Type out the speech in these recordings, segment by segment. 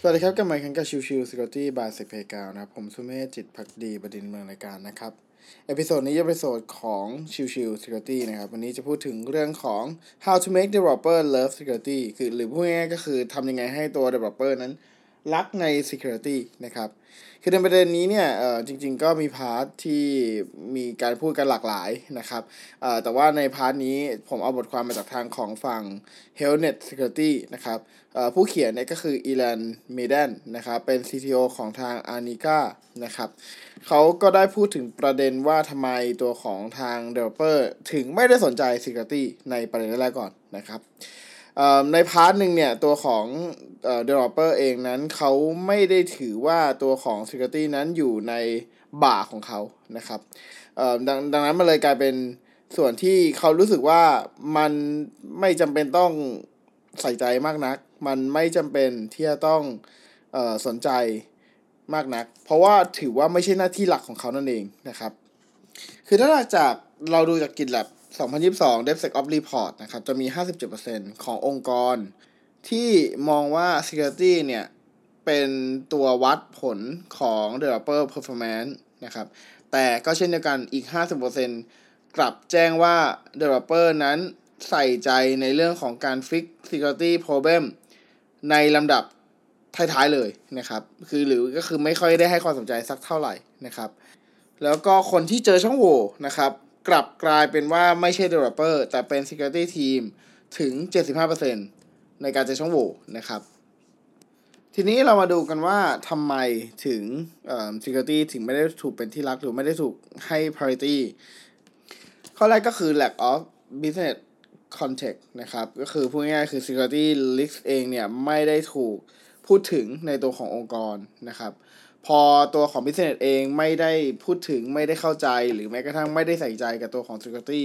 สวัสดีครับ กับไมค์คันกับชิวชิว Security by s e c p a y g a l นะครับ ผมสุเมธจิตภักดีบดินทร์ ดำเนินรายการนะครับ episode นี้จะเป็น episode ของ Chill Chill Security นะครับ วันนี้จะพูดถึงเรื่องของ how to make developer love security คือหรือพูดง่ายๆก็คือทำยังไงให้ตัว developer นั้น รักใน security นะครับ คือในประเด็นนี้เนี่ยจริงๆก็มี part ที่มีการพูดกันหลากหลายนะครับ แต่ว่าใน part นี้ผมเอาบทความมาจากทางของฝั่ง Helnet Security นะครับผู้เขียนเนี่ยก็คืออีแลนเมเดนนะครับ เป็น CTO ของทาง a r n i c a นะครับเขาก็ได้พูดถึงประเด็นว่าทำไมตัวของทาง developer ถึงไม่ได้สนใจ security ในประเด็นแรกก่อนนะครับ ในพาร์ทหนึ่งเนี่ย ตัวของเอ่อ developer เองนั้นเขาไม่ได้ถือว่าตัวของ security นั้นอยู่ในบ่าของเขานะครับเอ่อดังดังนั้นมันเลยกลายเป็นส่วนที่เขารู้สึกว่ามันไม่จำเป็นต้องใส่ใจมากนัก มันไม่จำเป็นที่จะต้องเอ่อสนใจมากนัก เพราะว่าถือว่าไม่ใช่หน้าที่หลักของเขานั่นเองนะครับ คือถ้าจากเราดูจากกิจแลบ 2022 DevSecOps Report นะครับ จะมี 57%ขององค์กร ที่มองว่า Security เนี่ย เป็นตัววัดผลของ Developer Performance นะครับ แต่ก็เช่นเดียวกันอีก 50%กลับแจ้งว่า Developer นั้นใส่ใจในเรื่องของการ Fix Security Problem ในลำดับท้ายๆเลยนะครับ คือหรือก็คือไม่ค่อยได้ให้ความสนใจสักเท่าไหร่นะครับ แล้วก็คนที่เจอช่องโหว่นะครับ กลับกลายเป็นว่าไม่ใช่ developer แต่เป็น security team ถึง 75%ในการจอช่องโหว่นะครับ ทีนี้เรามาดูกันว่าทำไมถึง security ถึงไม่ได้ถูกเป็นที่รักหรือไม่ได้ถูกให้ priority ข้อแรกก็คือ lack of business context นะครับ ก็คือพูดง่ายๆคือ security risk เองเนี่ย ไม่ได้ถูกพูดถึงในตัวขององค์กรนะครับ พอตัวของ business เองไม่ได้พูดถึงไม่ได้เข้าใจ หรือแม้กระทั่งไม่ได้ใส่ใจกับตัวของ security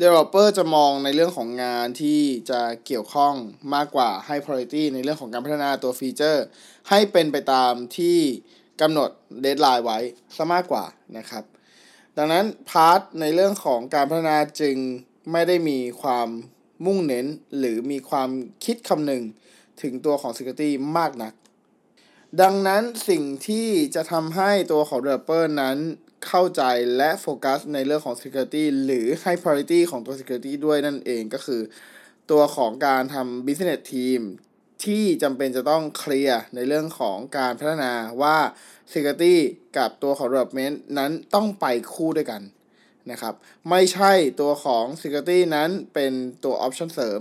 developer จะมองในเรื่องของงานที่จะเกี่ยวข้องมากกว่าให้ priority ในเรื่องของการพัฒนาตัว feature ให้เป็นไปตามที่กำหนด deadline ไว้ซะมากกว่านะครับ ดังนั้น part ในเรื่องของการพัฒนาจึงไม่ได้มีความมุ่งเน้น หรือมีความคิดคำนึงถึงตัวของ security มากนัก ดังนั้นสิ่งที่จะทำให้ตัวของ developer นั้นเข้าใจและโฟกัสในเรื่องของ security หรือให้ priority ของตัว security ด้วยนั่นเองก็คือ ตัวของการทำ business team ที่จำเป็นจะต้องเคลียร์ในเรื่องของการพัฒนาว่า security กับตัวของ development นั้นต้องไปคู่ด้วยกันนะครับ ไม่ใช่ตัวของ security นั้นเป็นตัว option เสริม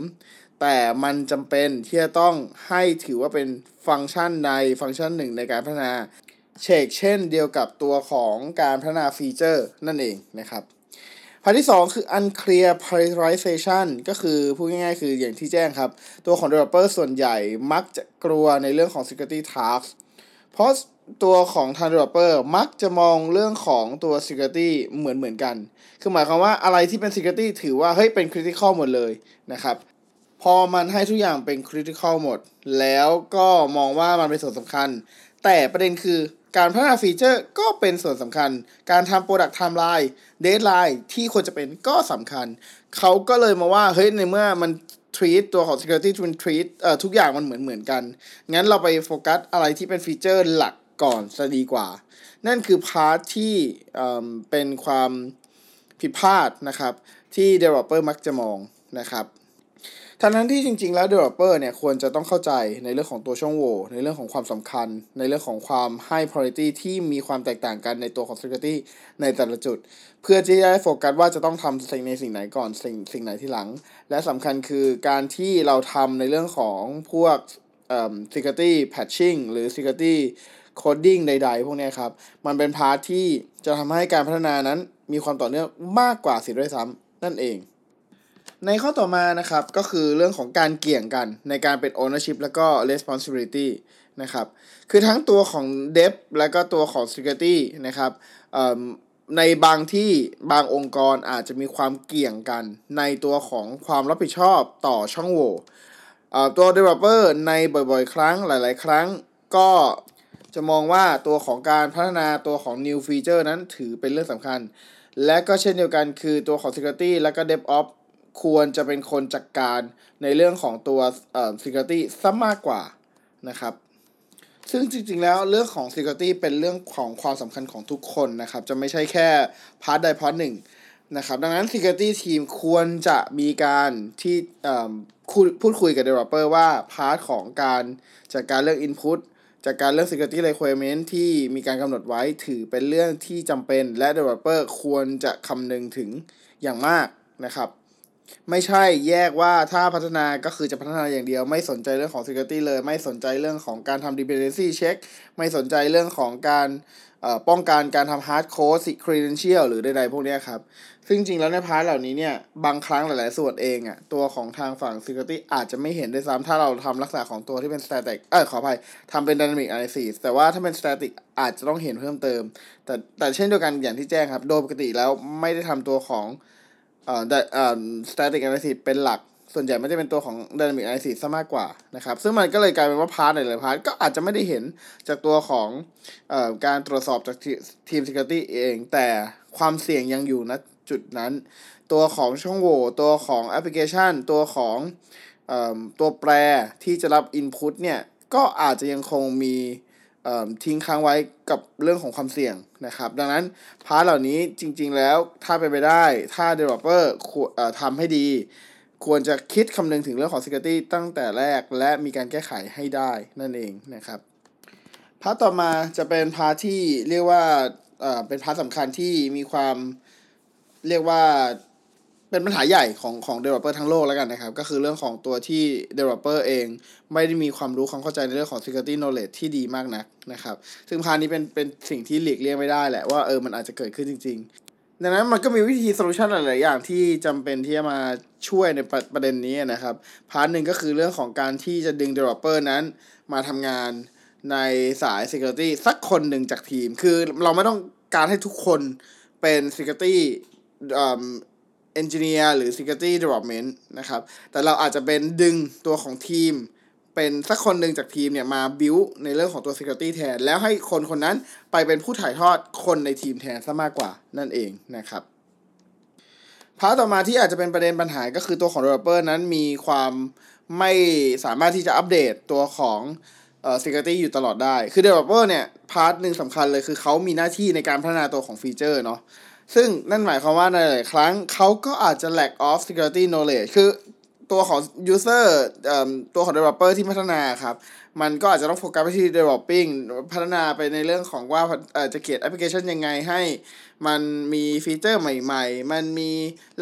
แต่มันจำเป็นที่จะต้องให้ถือว่าเป็นฟังก์ชันในฟังก์ชันหนึ่งในการพัฒนาเชกเช่นเดียวกับตัวของการพัฒนาฟีเจอร์นั่นเองนะครับพาร์ทที่ 2 คือ unclear prioritization ก็คือพูดง่ายๆ คืออย่างที่แจ้งครับ ตัวของ developer ส่วนใหญ่มักจะกลัวในเรื่องของ security task เพราะตัวของทาง developer มักจะมองเรื่องของตัว security เหมือนเหมือนกัน คือหมายความว่าอะไรที่เป็น security ถือว่า เฮ้ย เป็น critical หมดเลยนะครับ พอมันให้ทุกอย่างเป็น critical หมด แล้วก็มองว่ามันเป็นส่วนสำคัญ แต่ประเด็นคือการพัฒนา feature ก็เป็นส่วนสำคัญ การทำ Product Timeline Deadline ที่ควรจะเป็นก็สำคัญ เขาก็เลยมาว่า เฮ้ย ในเมื่อมัน treat ตัวของ security มัน treat เอ่อทุกอย่างมันเหมือนเหมือนกัน งั้นเราไปโฟกัสอะไรที่เป็น feature หลักก่อนจะดีกว่า นั่นคือ part ที่เอ่อเป็นความผิดพลาดนะครับ ที่ developer มักจะมองนะครับ ทั้งนั้นที่จริง ๆ แล้ว developer เนี่ยควรจะต้องเข้าใจในเรื่องของตัวช่องโหว่ในเรื่องของความสำคัญ ในเรื่องของความให้ priority ที่มีความแตกต่างกันในตัวของ security ในแต่ละจุด เพื่อที่จะได้โฟกัสว่าจะต้องทำสิ่งในสิ่งไหนก่อนสิ่งสิ่งไหนที่หลัง และสำคัญคือการที่เราทำในเรื่องของพวกเอ่อ security patching หรือ security coding ใด ๆ พวกนี้ครับ มันเป็น part ที่จะทำให้การพัฒนานั้นมีความต่อเนื่องมากกว่าซะด้วยซ้ำนั่นเอง ในข้อต่อมานะครับก็คือเรื่องของการเกี่ยงกันในการเป็น ownership แล้วก็ responsibility นะครับคือทั้งตัวของ dev แล้วก็ตัวของ security นะครับในบางที่บางองค์กรอาจจะมีความเกี่ยงกันในตัวของความรับผิดชอบต่อช่องโหว่ตัว developer ในบ่อยๆ ครั้งหลาย ๆ ครั้งก็จะมองว่าตัวของการพัฒนาตัวของ new feature นั้นถือเป็นเรื่องสำคัญ และก็เช่นเดียวกันคือตัวของ security และก็ DevOps ควรจะเป็นคนจัดการในเรื่องของตัวเอ่อ security ซะมากกว่านะครับ ซึ่งจริงๆแล้วเรื่องของ security เป็นเรื่องของความสำคัญของทุกคนนะครับ จะไม่ใช่แค่ part ใด part หนึ่งนะครับดังนั้น security team ควรจะมีการที่พูดคุยกับ developer ว่า part ของการจัดการเรื่อง input จัดการเรื่อง security requirement ที่มีการกำหนดไว้ถือเป็นเรื่องที่จำเป็นและ developer ควรจะคำนึงถึงอย่างมากนะครับ ไม่ใช่แยกว่าถ้าพัฒนาก็คือจะพัฒนาอย่างเดียว ไม่สนใจเรื่องของ security เลย ไม่สนใจเรื่องของการทำ dependency check ไม่สนใจเรื่องของการป้องกันการทำ hard code credential หรือใดๆพวกนี้ครับ ซึ่งจริงแล้วในพาร์ทเหล่านี้เนี่ย บางครั้งหลายๆส่วนเองอะ่ะตัวของทางฝั่ง security อาจจะไม่เห็นด้วยซ้ำถ้าเราทำลักษณะของตัวที่เป็น static เออขออภัยทำเป็น dynamic analysis แต่ว่าถ้าเป็น static อาจจะต้องเห็นเพิ่มเติม แต่แต่เช่นเดียวกันอย่างที่แจ้งครับ โดยปกติแล้วไม่ได้ทำตัวของ เอ่อเอ่อ static analysis เป็นหลัก ส่วนใหญ่ไม่ได้เป็นตัวของ dynamic analysis ซะมากกว่านะครับ ซึ่งมันก็เลยกลายเป็นว่า part หลายๆ part ก็อาจจะไม่ได้เห็นจากตัวของเอ่อการตรวจสอบจากทีม security เอง แต่ความเสี่ยงยังอยู่ณจุดนั้น ตัวของช่องโหว่ตัวของแอปพลิเคชัน ตัวของเอ่อตัวแปรที่จะรับ input เนี่ย ก็อาจจะยังคงมี ทิ้งค้างไว้กับเรื่องของความเสี่ยงนะครับ ดังนั้น part เหล่านี้จริง ๆ แล้วถ้าเป็นไปได้ ถ้า developer ทำให้ดี ควรจะคิดคำนึงถึงเรื่องของ security ตั้งแต่แรก และมีการแก้ไขให้ได้นั่นเองนะครับ part ต่อมาจะเป็น part ที่เรียกว่าเป็น part สำคัญที่มีความเรียกว่า เป็นปัญหาใหญ่ของของ developer ทั้งโลกแล้วกันนะครับ ก็คือเรื่องของตัวที่ developer เองไม่ได้มีความรู้ความเข้าใจในเรื่องของ security knowledge ที่ดีมากนักนะครับ ซึ่งพานี้เป็นเป็นสิ่งที่หลีกเลี่ยงไม่ได้แหละว่าเออมันอาจจะเกิดขึ้นจริง ๆ ดังนั้นมันก็มีวิธี solution หลาย ๆ อย่างที่จำเป็นที่จะมาช่วยในประประเด็นนี้นะครับ part หนึ่งก็คือเรื่องของการที่จะดึง developer นั้นมาทำงานในสาย security สักคนหนึ่งจากทีม คือเราไม่ต้องการให้ทุกคนเป็น security engineer หรือ Security Development นะครับ แต่เราอาจจะเป็นดึงตัวของทีม เป็นสักคนหนึ่งจากทีมเนี่ยมาบิวในเรื่องของตัว Security แทน แล้วให้คนคนนั้นไปเป็นผู้ถ่ายทอดคนในทีมแทนซะมากกว่านั่นเองนะครับ part ต่อมาที่อาจจะเป็นประเด็นปัญหาก็คือตัวของ developer นั้นมีความไม่สามารถที่จะอัปเดตตัวของเอ่อ security อยู่ตลอดได้ คือ developer เนี่ย part หนึ่งสำคัญเลยคือเขามีหน้าที่ในการพัฒนาตัวของ feature เนาะ ซึ่งนั่นหมายความว่าในหลายครั้งเขาก็อาจจะ lack of security knowledge คือตัวของ user ตัวของ developer ที่พัฒนาครับ มันก็อาจจะต้องโฟกัสไปที่ developing พัฒนาไปในเรื่องของว่าจะเขียนแอปพลิเคชันยังไงให้ มันมีฟีเจอร์ใหม่ ๆ มันมี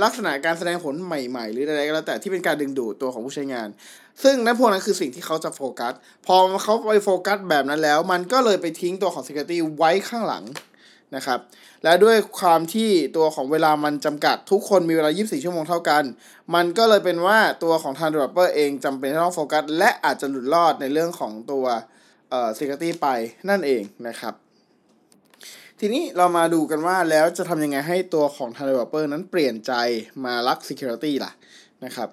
ลักษณะการแสดงผลใหม่ ๆ หรืออะไรก็แล้วแต่ที่เป็นการดึงดูดตัวของผู้ใช้งาน ซึ่งนั่นพวกนั้นคือสิ่งที่เขาจะโฟกัส พอเขาไปโฟกัสแบบนั้นแล้ว มันก็เลยไปทิ้งตัวของ security ไว้ข้างหลัง นะครับ และด้วยความที่ตัวของเวลามันจำกัดทุกคนมีเวลา 24 ชั่วโมงเท่ากัน มันก็เลยเป็นว่าตัวของทาง developer เองจำเป็นต้องโฟกัส และอาจจะหลุดรอดในเรื่องของตัวเอ่อ security ไปนั่นเองนะครับทีนี้เรามาดูกันว่าแล้วจะทำยังไงให้ตัวของทาง developer นั้นเปลี่ยนใจมารัก security ล่ะนะครับ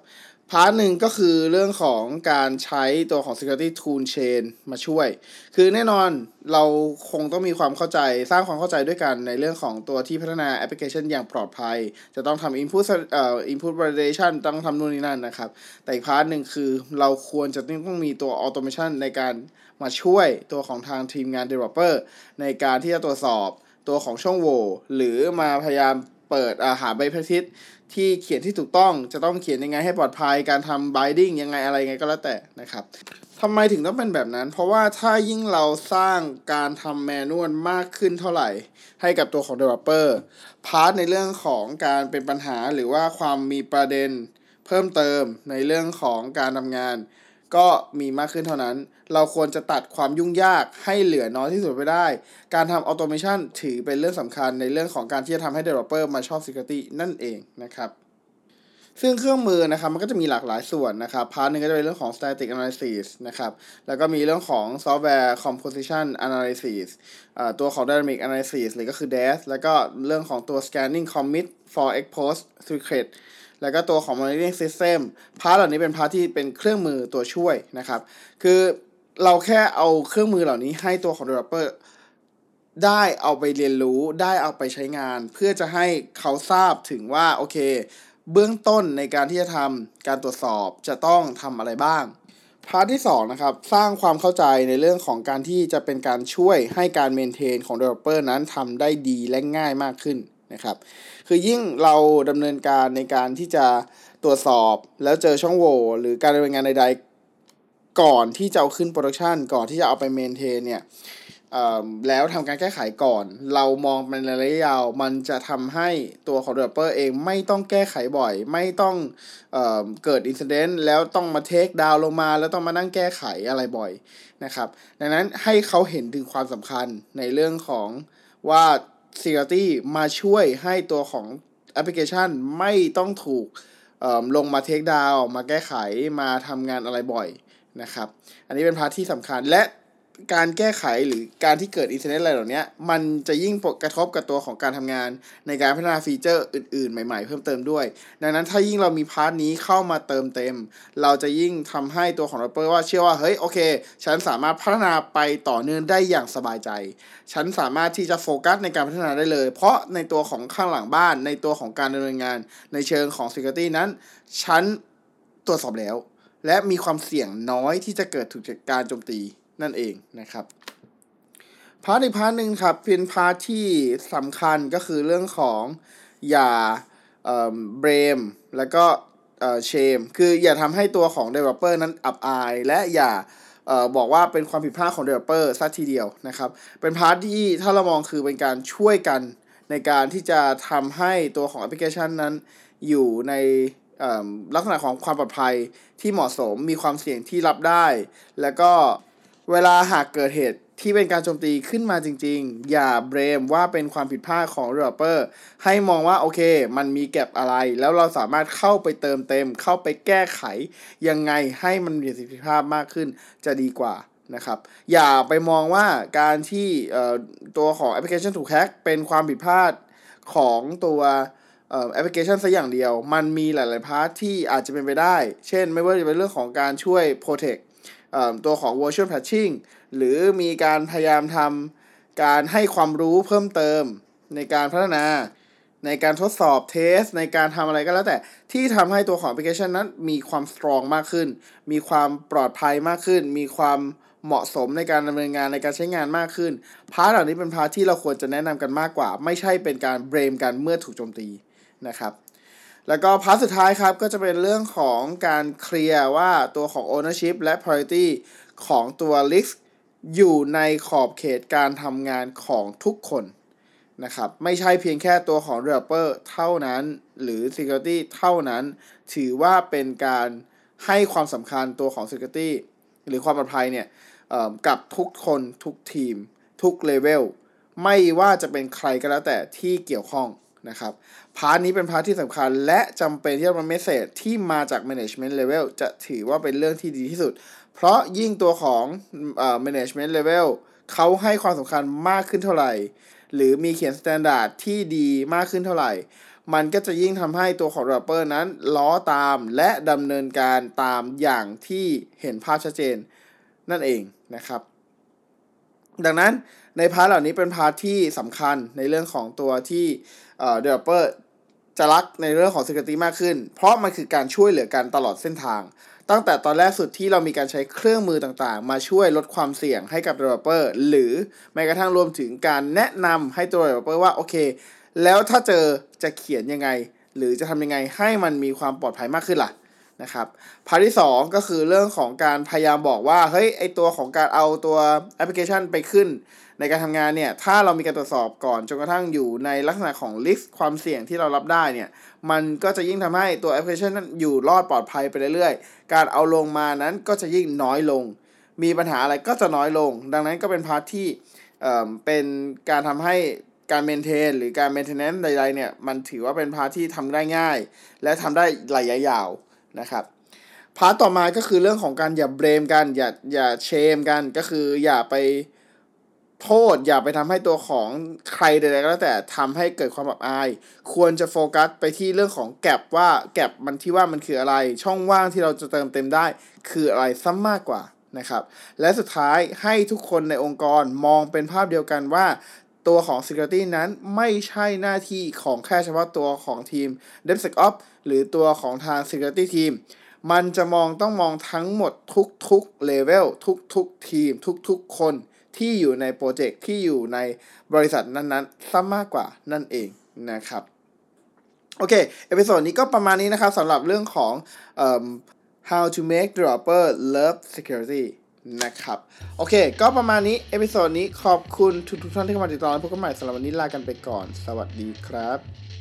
พาร์ทหนึ่งก็คือเรื่องของการใช้ตัวของ security tool chain มาช่วย คือแน่นอนเราคงต้องมีความเข้าใจสร้างความเข้าใจด้วยกันในเรื่องของตัวที่พัฒนาแอปพลิเคชันอย่างปลอดภัย จะต้องทำ input เอ่อ input validation ต้องทำนู่นนี่นั่นนะครับ แต่อีก part หนึ่งคือเราควรจะต้องมีตัว automation ในการมาช่วยตัวของทางทีมงาน developer ในการที่จะตรวจสอบตัวของช่องโหว่หรือมาพยายาม เปิดหา best practice ที่เขียนที่ถูกต้องจะต้องเขียนยังไงให้ปลอดภัยการทำ binding ยังไงอะไรไงก็แล้วแต่นะครับทำไมถึงต้องเป็นแบบนั้น เพราะว่าถ้ายิ่งเราสร้างการทำ manual มากขึ้นเท่าไหร่ ให้กับตัวของ developer part ในเรื่องของการเป็นปัญหาหรือว่าความมีประเด็นเพิ่มเติมในเรื่องของการทำงาน ก็มีมากขึ้นเท่านั้น เราควรจะตัดความยุ่งยากให้เหลือน้อยที่สุดไปได้ การทำ automation ถือเป็นเรื่องสำคัญในเรื่องของการที่จะทำให้ Developer มาชอบ Security นั่นเองนะครับซึ่งเครื่องมือนะครับมันก็จะมีหลากหลายส่วนนะครับ part นึงก็จะเป็นเรื่องของ static analysis นะครับแล้วก็มีเรื่องของ software composition analysis ตัวของ dynamic analysis หรือก็คือ DAST แล้วก็เรื่องของตัว scanning commit for expose secret แล้วก็ตัวของ monitoring system part เหล่านี้เป็น part ที่เป็นเครื่องมือตัวช่วยนะครับ คือเราแค่เอาเครื่องมือเหล่านี้ให้ตัวของ developer ได้เอาไปเรียนรู้ได้เอาไปใช้งาน เพื่อจะให้เขาทราบถึงว่าโอเค เบื้องต้นในการที่จะทำการตรวจสอบจะต้องทำอะไรบ้าง part ที่2นะครับสร้างความเข้าใจในเรื่องของการที่จะเป็นการช่วยให้การ maintain ของ developer นั้นทำได้ดีและง่ายมากขึ้น นะครับ คือยิ่งเราดำเนินการในการที่จะตรวจสอบแล้วเจอช่องโหว่หรือการดำเนินงานใดๆ ก่อนที่จะเอาขึ้น production ก่อนที่จะเอาไป maintain เนี่ยแล้วทำการแก้ไขก่อน เรามองเป็นระยะยาว มันจะทำให้ตัวของ developer เองไม่ต้องแก้ไขบ่อย ไม่ต้องเอเกิด incident แล้วต้องมา take down ลงมา แล้วต้องมานั่งแก้ไขอะไรบ่อยนะครับ ดังนั้นให้เขาเห็นถึงความสำคัญในเรื่องของว่า security มาช่วยให้ตัวของแอปพลิเคชันไม่ต้องถูกลงมา take down มาแก้ไขมาทำงานอะไรบ่อยนะครับ อันนี้เป็น part ที่สำคัญและ การแก้ไขหรือการที่เกิด incident อะไรเหล่านี้มันจะยิ่งกระทบกับตัวของการทำงาน ในการพัฒนา feature อื่นๆ ใหม่ ๆ เพิ่มเติมด้วย ดังนั้นถ้ายิ่งเรามี part นี้เข้ามาเติมเต็ม เราจะยิ่งทำให้ตัวของ developer ว่าเชื่อว่าเฮ้ยโอเค ฉันสามารถพัฒนาไปต่อเนื่องได้อย่างสบายใจ ฉันสามารถที่จะโฟกัสในการพัฒนาได้เลย เพราะในตัวของข้างหลังบ้าน ในตัวของการดำเนินงาน ในเชิงของ Security นั้น ฉันตรวจสอบแล้ว และมีความเสี่ยงน้อยที่จะเกิดถูกการโจมตี นั่นเองนะครับ part อีก part หนึ่งครับเป็น part ที่สำคัญก็คือเรื่องของอย่า blame แล้วก็ shame คืออย่าทำให้ตัวของ Developer นั้นอับอาย และอย่าออบอกว่าเป็นความผิดพลาดของ Developer ซะทีเดียวนะครับ เป็น part ที่ถ้าเรามองคือเป็นการช่วยกันในการที่จะทำให้ตัวของแอปพลิเคชันนั้นอยู่ในลักษณะของความปลอดภัยที่เหมาะสมมีความเสี่ยงที่รับได้ แล้วก็ เวลาหากเกิดเหตุที่เป็นการโจมตีขึ้นมาจริง ๆ อย่าเบรมว่าเป็นความผิดพลาดของ developer ให้มองว่าโอเค มันมีแก็บอะไร แล้วเราสามารถเข้าไปเติมเต็ม เข้าไปแก้ไข ยังไงให้มันมีประสิทธิภาพมากขึ้นจะดีกว่านะครับ อย่าไปมองว่าการที่ตัวของแอปพลิเคชันถูกแฮ็กเป็นความผิดพลาดของตัวแอปพลิเคชันสักอย่างเดียว มันมีหลาย ๆ part ที่อาจจะเป็นไปได้ เช่น ไม่ว่าจะเป็นเรื่องของการช่วย protect ตัวของ virtual patching หรือมีการพยายามทำการให้ความรู้เพิ่มเติมในการพัฒนา ในการทดสอบ test ในการทำอะไรก็แล้วแต่ที่ทำให้ตัวของแอปพลิเคชันนั้นมีความ strong มากขึ้น มีความปลอดภัยมากขึ้น มีความเหมาะสมในการดำเนินงานในการใช้งานมากขึ้น part เหล่านี้เป็น part ที่เราควรจะแนะนำกันมากกว่า ไม่ใช่เป็นการ blame กันเมื่อถูกโจมตีนะครับ แล้วก็ part สุดท้ายครับก็จะเป็นเรื่องของการเคลียร์ว่าตัวของ ownership และ priority ของตัว list อยู่ในขอบเขตการทำงานของทุกคนนะครับไม่ใช่เพียงแค่ตัวของ developer เท่านั้นหรือ security เท่านั้น ถือว่าเป็นการให้ความสำคัญตัวของ security หรือความปลอดภัยเนี่ยกับทุกคนทุกทีม ทุกเลเวลไม่ว่าจะเป็นใครก็แล้วแต่ที่เกี่ยวข้อง นะครับ part นี้เป็น part ที่สำคัญ และจำเป็นที่จะเป็น message ที่มาจาก management level จะถือว่าเป็นเรื่องที่ดีที่สุด เพราะยิ่งตัวของเอ่อ management level เขาให้ความสำคัญมากขึ้นเท่าไหร่ หรือมีเขียน standard ที่ดีมากขึ้นเท่าไหร่ มันก็จะยิ่งทำให้ตัวของ developer นั้นล้อตามและดำเนินการตามอย่างที่เห็นภาพชัดเจนนั่นเองนะครับดังนั้นใน part เหล่านี้เป็น part ที่สำคัญในเรื่องของตัวที่ เอ่อ developer จะรักในเรื่องของ security มากขึ้น เพราะมันคือการช่วยเหลือกันตลอดเส้นทาง ตั้งแต่ตอนแรกสุดที่เรามีการใช้เครื่องมือต่างๆ มาช่วยลดความเสี่ยงให้กับ developer หรือแม้กระทั่งรวมถึงการแนะนำให้ตัว developer ว่าโอเค แล้วถ้าเจอจะเขียนยังไง หรือจะทำยังไงให้มันมีความปลอดภัยมากขึ้นล่ะนะครับ part ที่ 2 ก็คือเรื่องของการพยายามบอกว่า เฮ้ย ไอตัวของการเอาตัวแอปพลิเคชันไปขึ้น ในการทำงานเนี่ย ถ้าเรามีการตรวจสอบก่อนจนกระทั่งอยู่ในลักษณะของ list ความเสี่ยงที่เรารับได้เนี่ย มันก็จะยิ่งทำให้ตัวแอปพลิเคชันนั้นอยู่รอดปลอดภัยไปเรื่อยๆ การเอาลงมานั้นก็จะยิ่งน้อยลง มีปัญหาอะไรก็จะน้อยลง ดังนั้นก็เป็น part ที่เอ่อเป็นการทำให้การ maintain หรือการ maintenance ใดๆเนี่ยมันถือว่าเป็น part ที่ทำได้ง่าย และทำได้ระยะยาวนะครับ part ต่อมาก็คือเรื่องของการอย่า blame กัน อย่าอย่า shame กันก็คืออย่าไป โทษอย่าไปทำให้ตัวของใครใดๆก็แล้วแต่ทำให้เกิดความอับอาย ควรจะโฟกัสไปที่เรื่องของ gap ว่า gap มันที่ว่ามันคืออะไร ช่องว่างที่เราจะเติมเต็มได้ คืออะไรซ้ำมากกว่านะครับ และสุดท้ายให้ทุกคนในองค์กรมองเป็นภาพเดียวกันว่าตัวของ Security นั้นไม่ใช่หน้าที่ของแค่เฉพาะตัวของทีม DevSecOps หรือตัวของทาง Security Team มันจะมองต้องมองทั้งหมดทุกๆ เลเวลทุกๆ ทีม ทุกๆ คน ที่อยู่ในโปรเจกต์ที่อยู่ในบริษัทนั้นๆซะมากกว่านั่นเองนะครับโอเค episode นี้ก็ประมาณนี้นะครับสำหรับเรื่องของเอิ่ม how to make developer love security นะครับ โอเค ก็ประมาณนี้ episode นี้ขอบคุณทุกท่านที่เข้ามาติดตามและพบกันใหม่สำหรับวันนี้ลากันไปก่อน สวัสดีครับ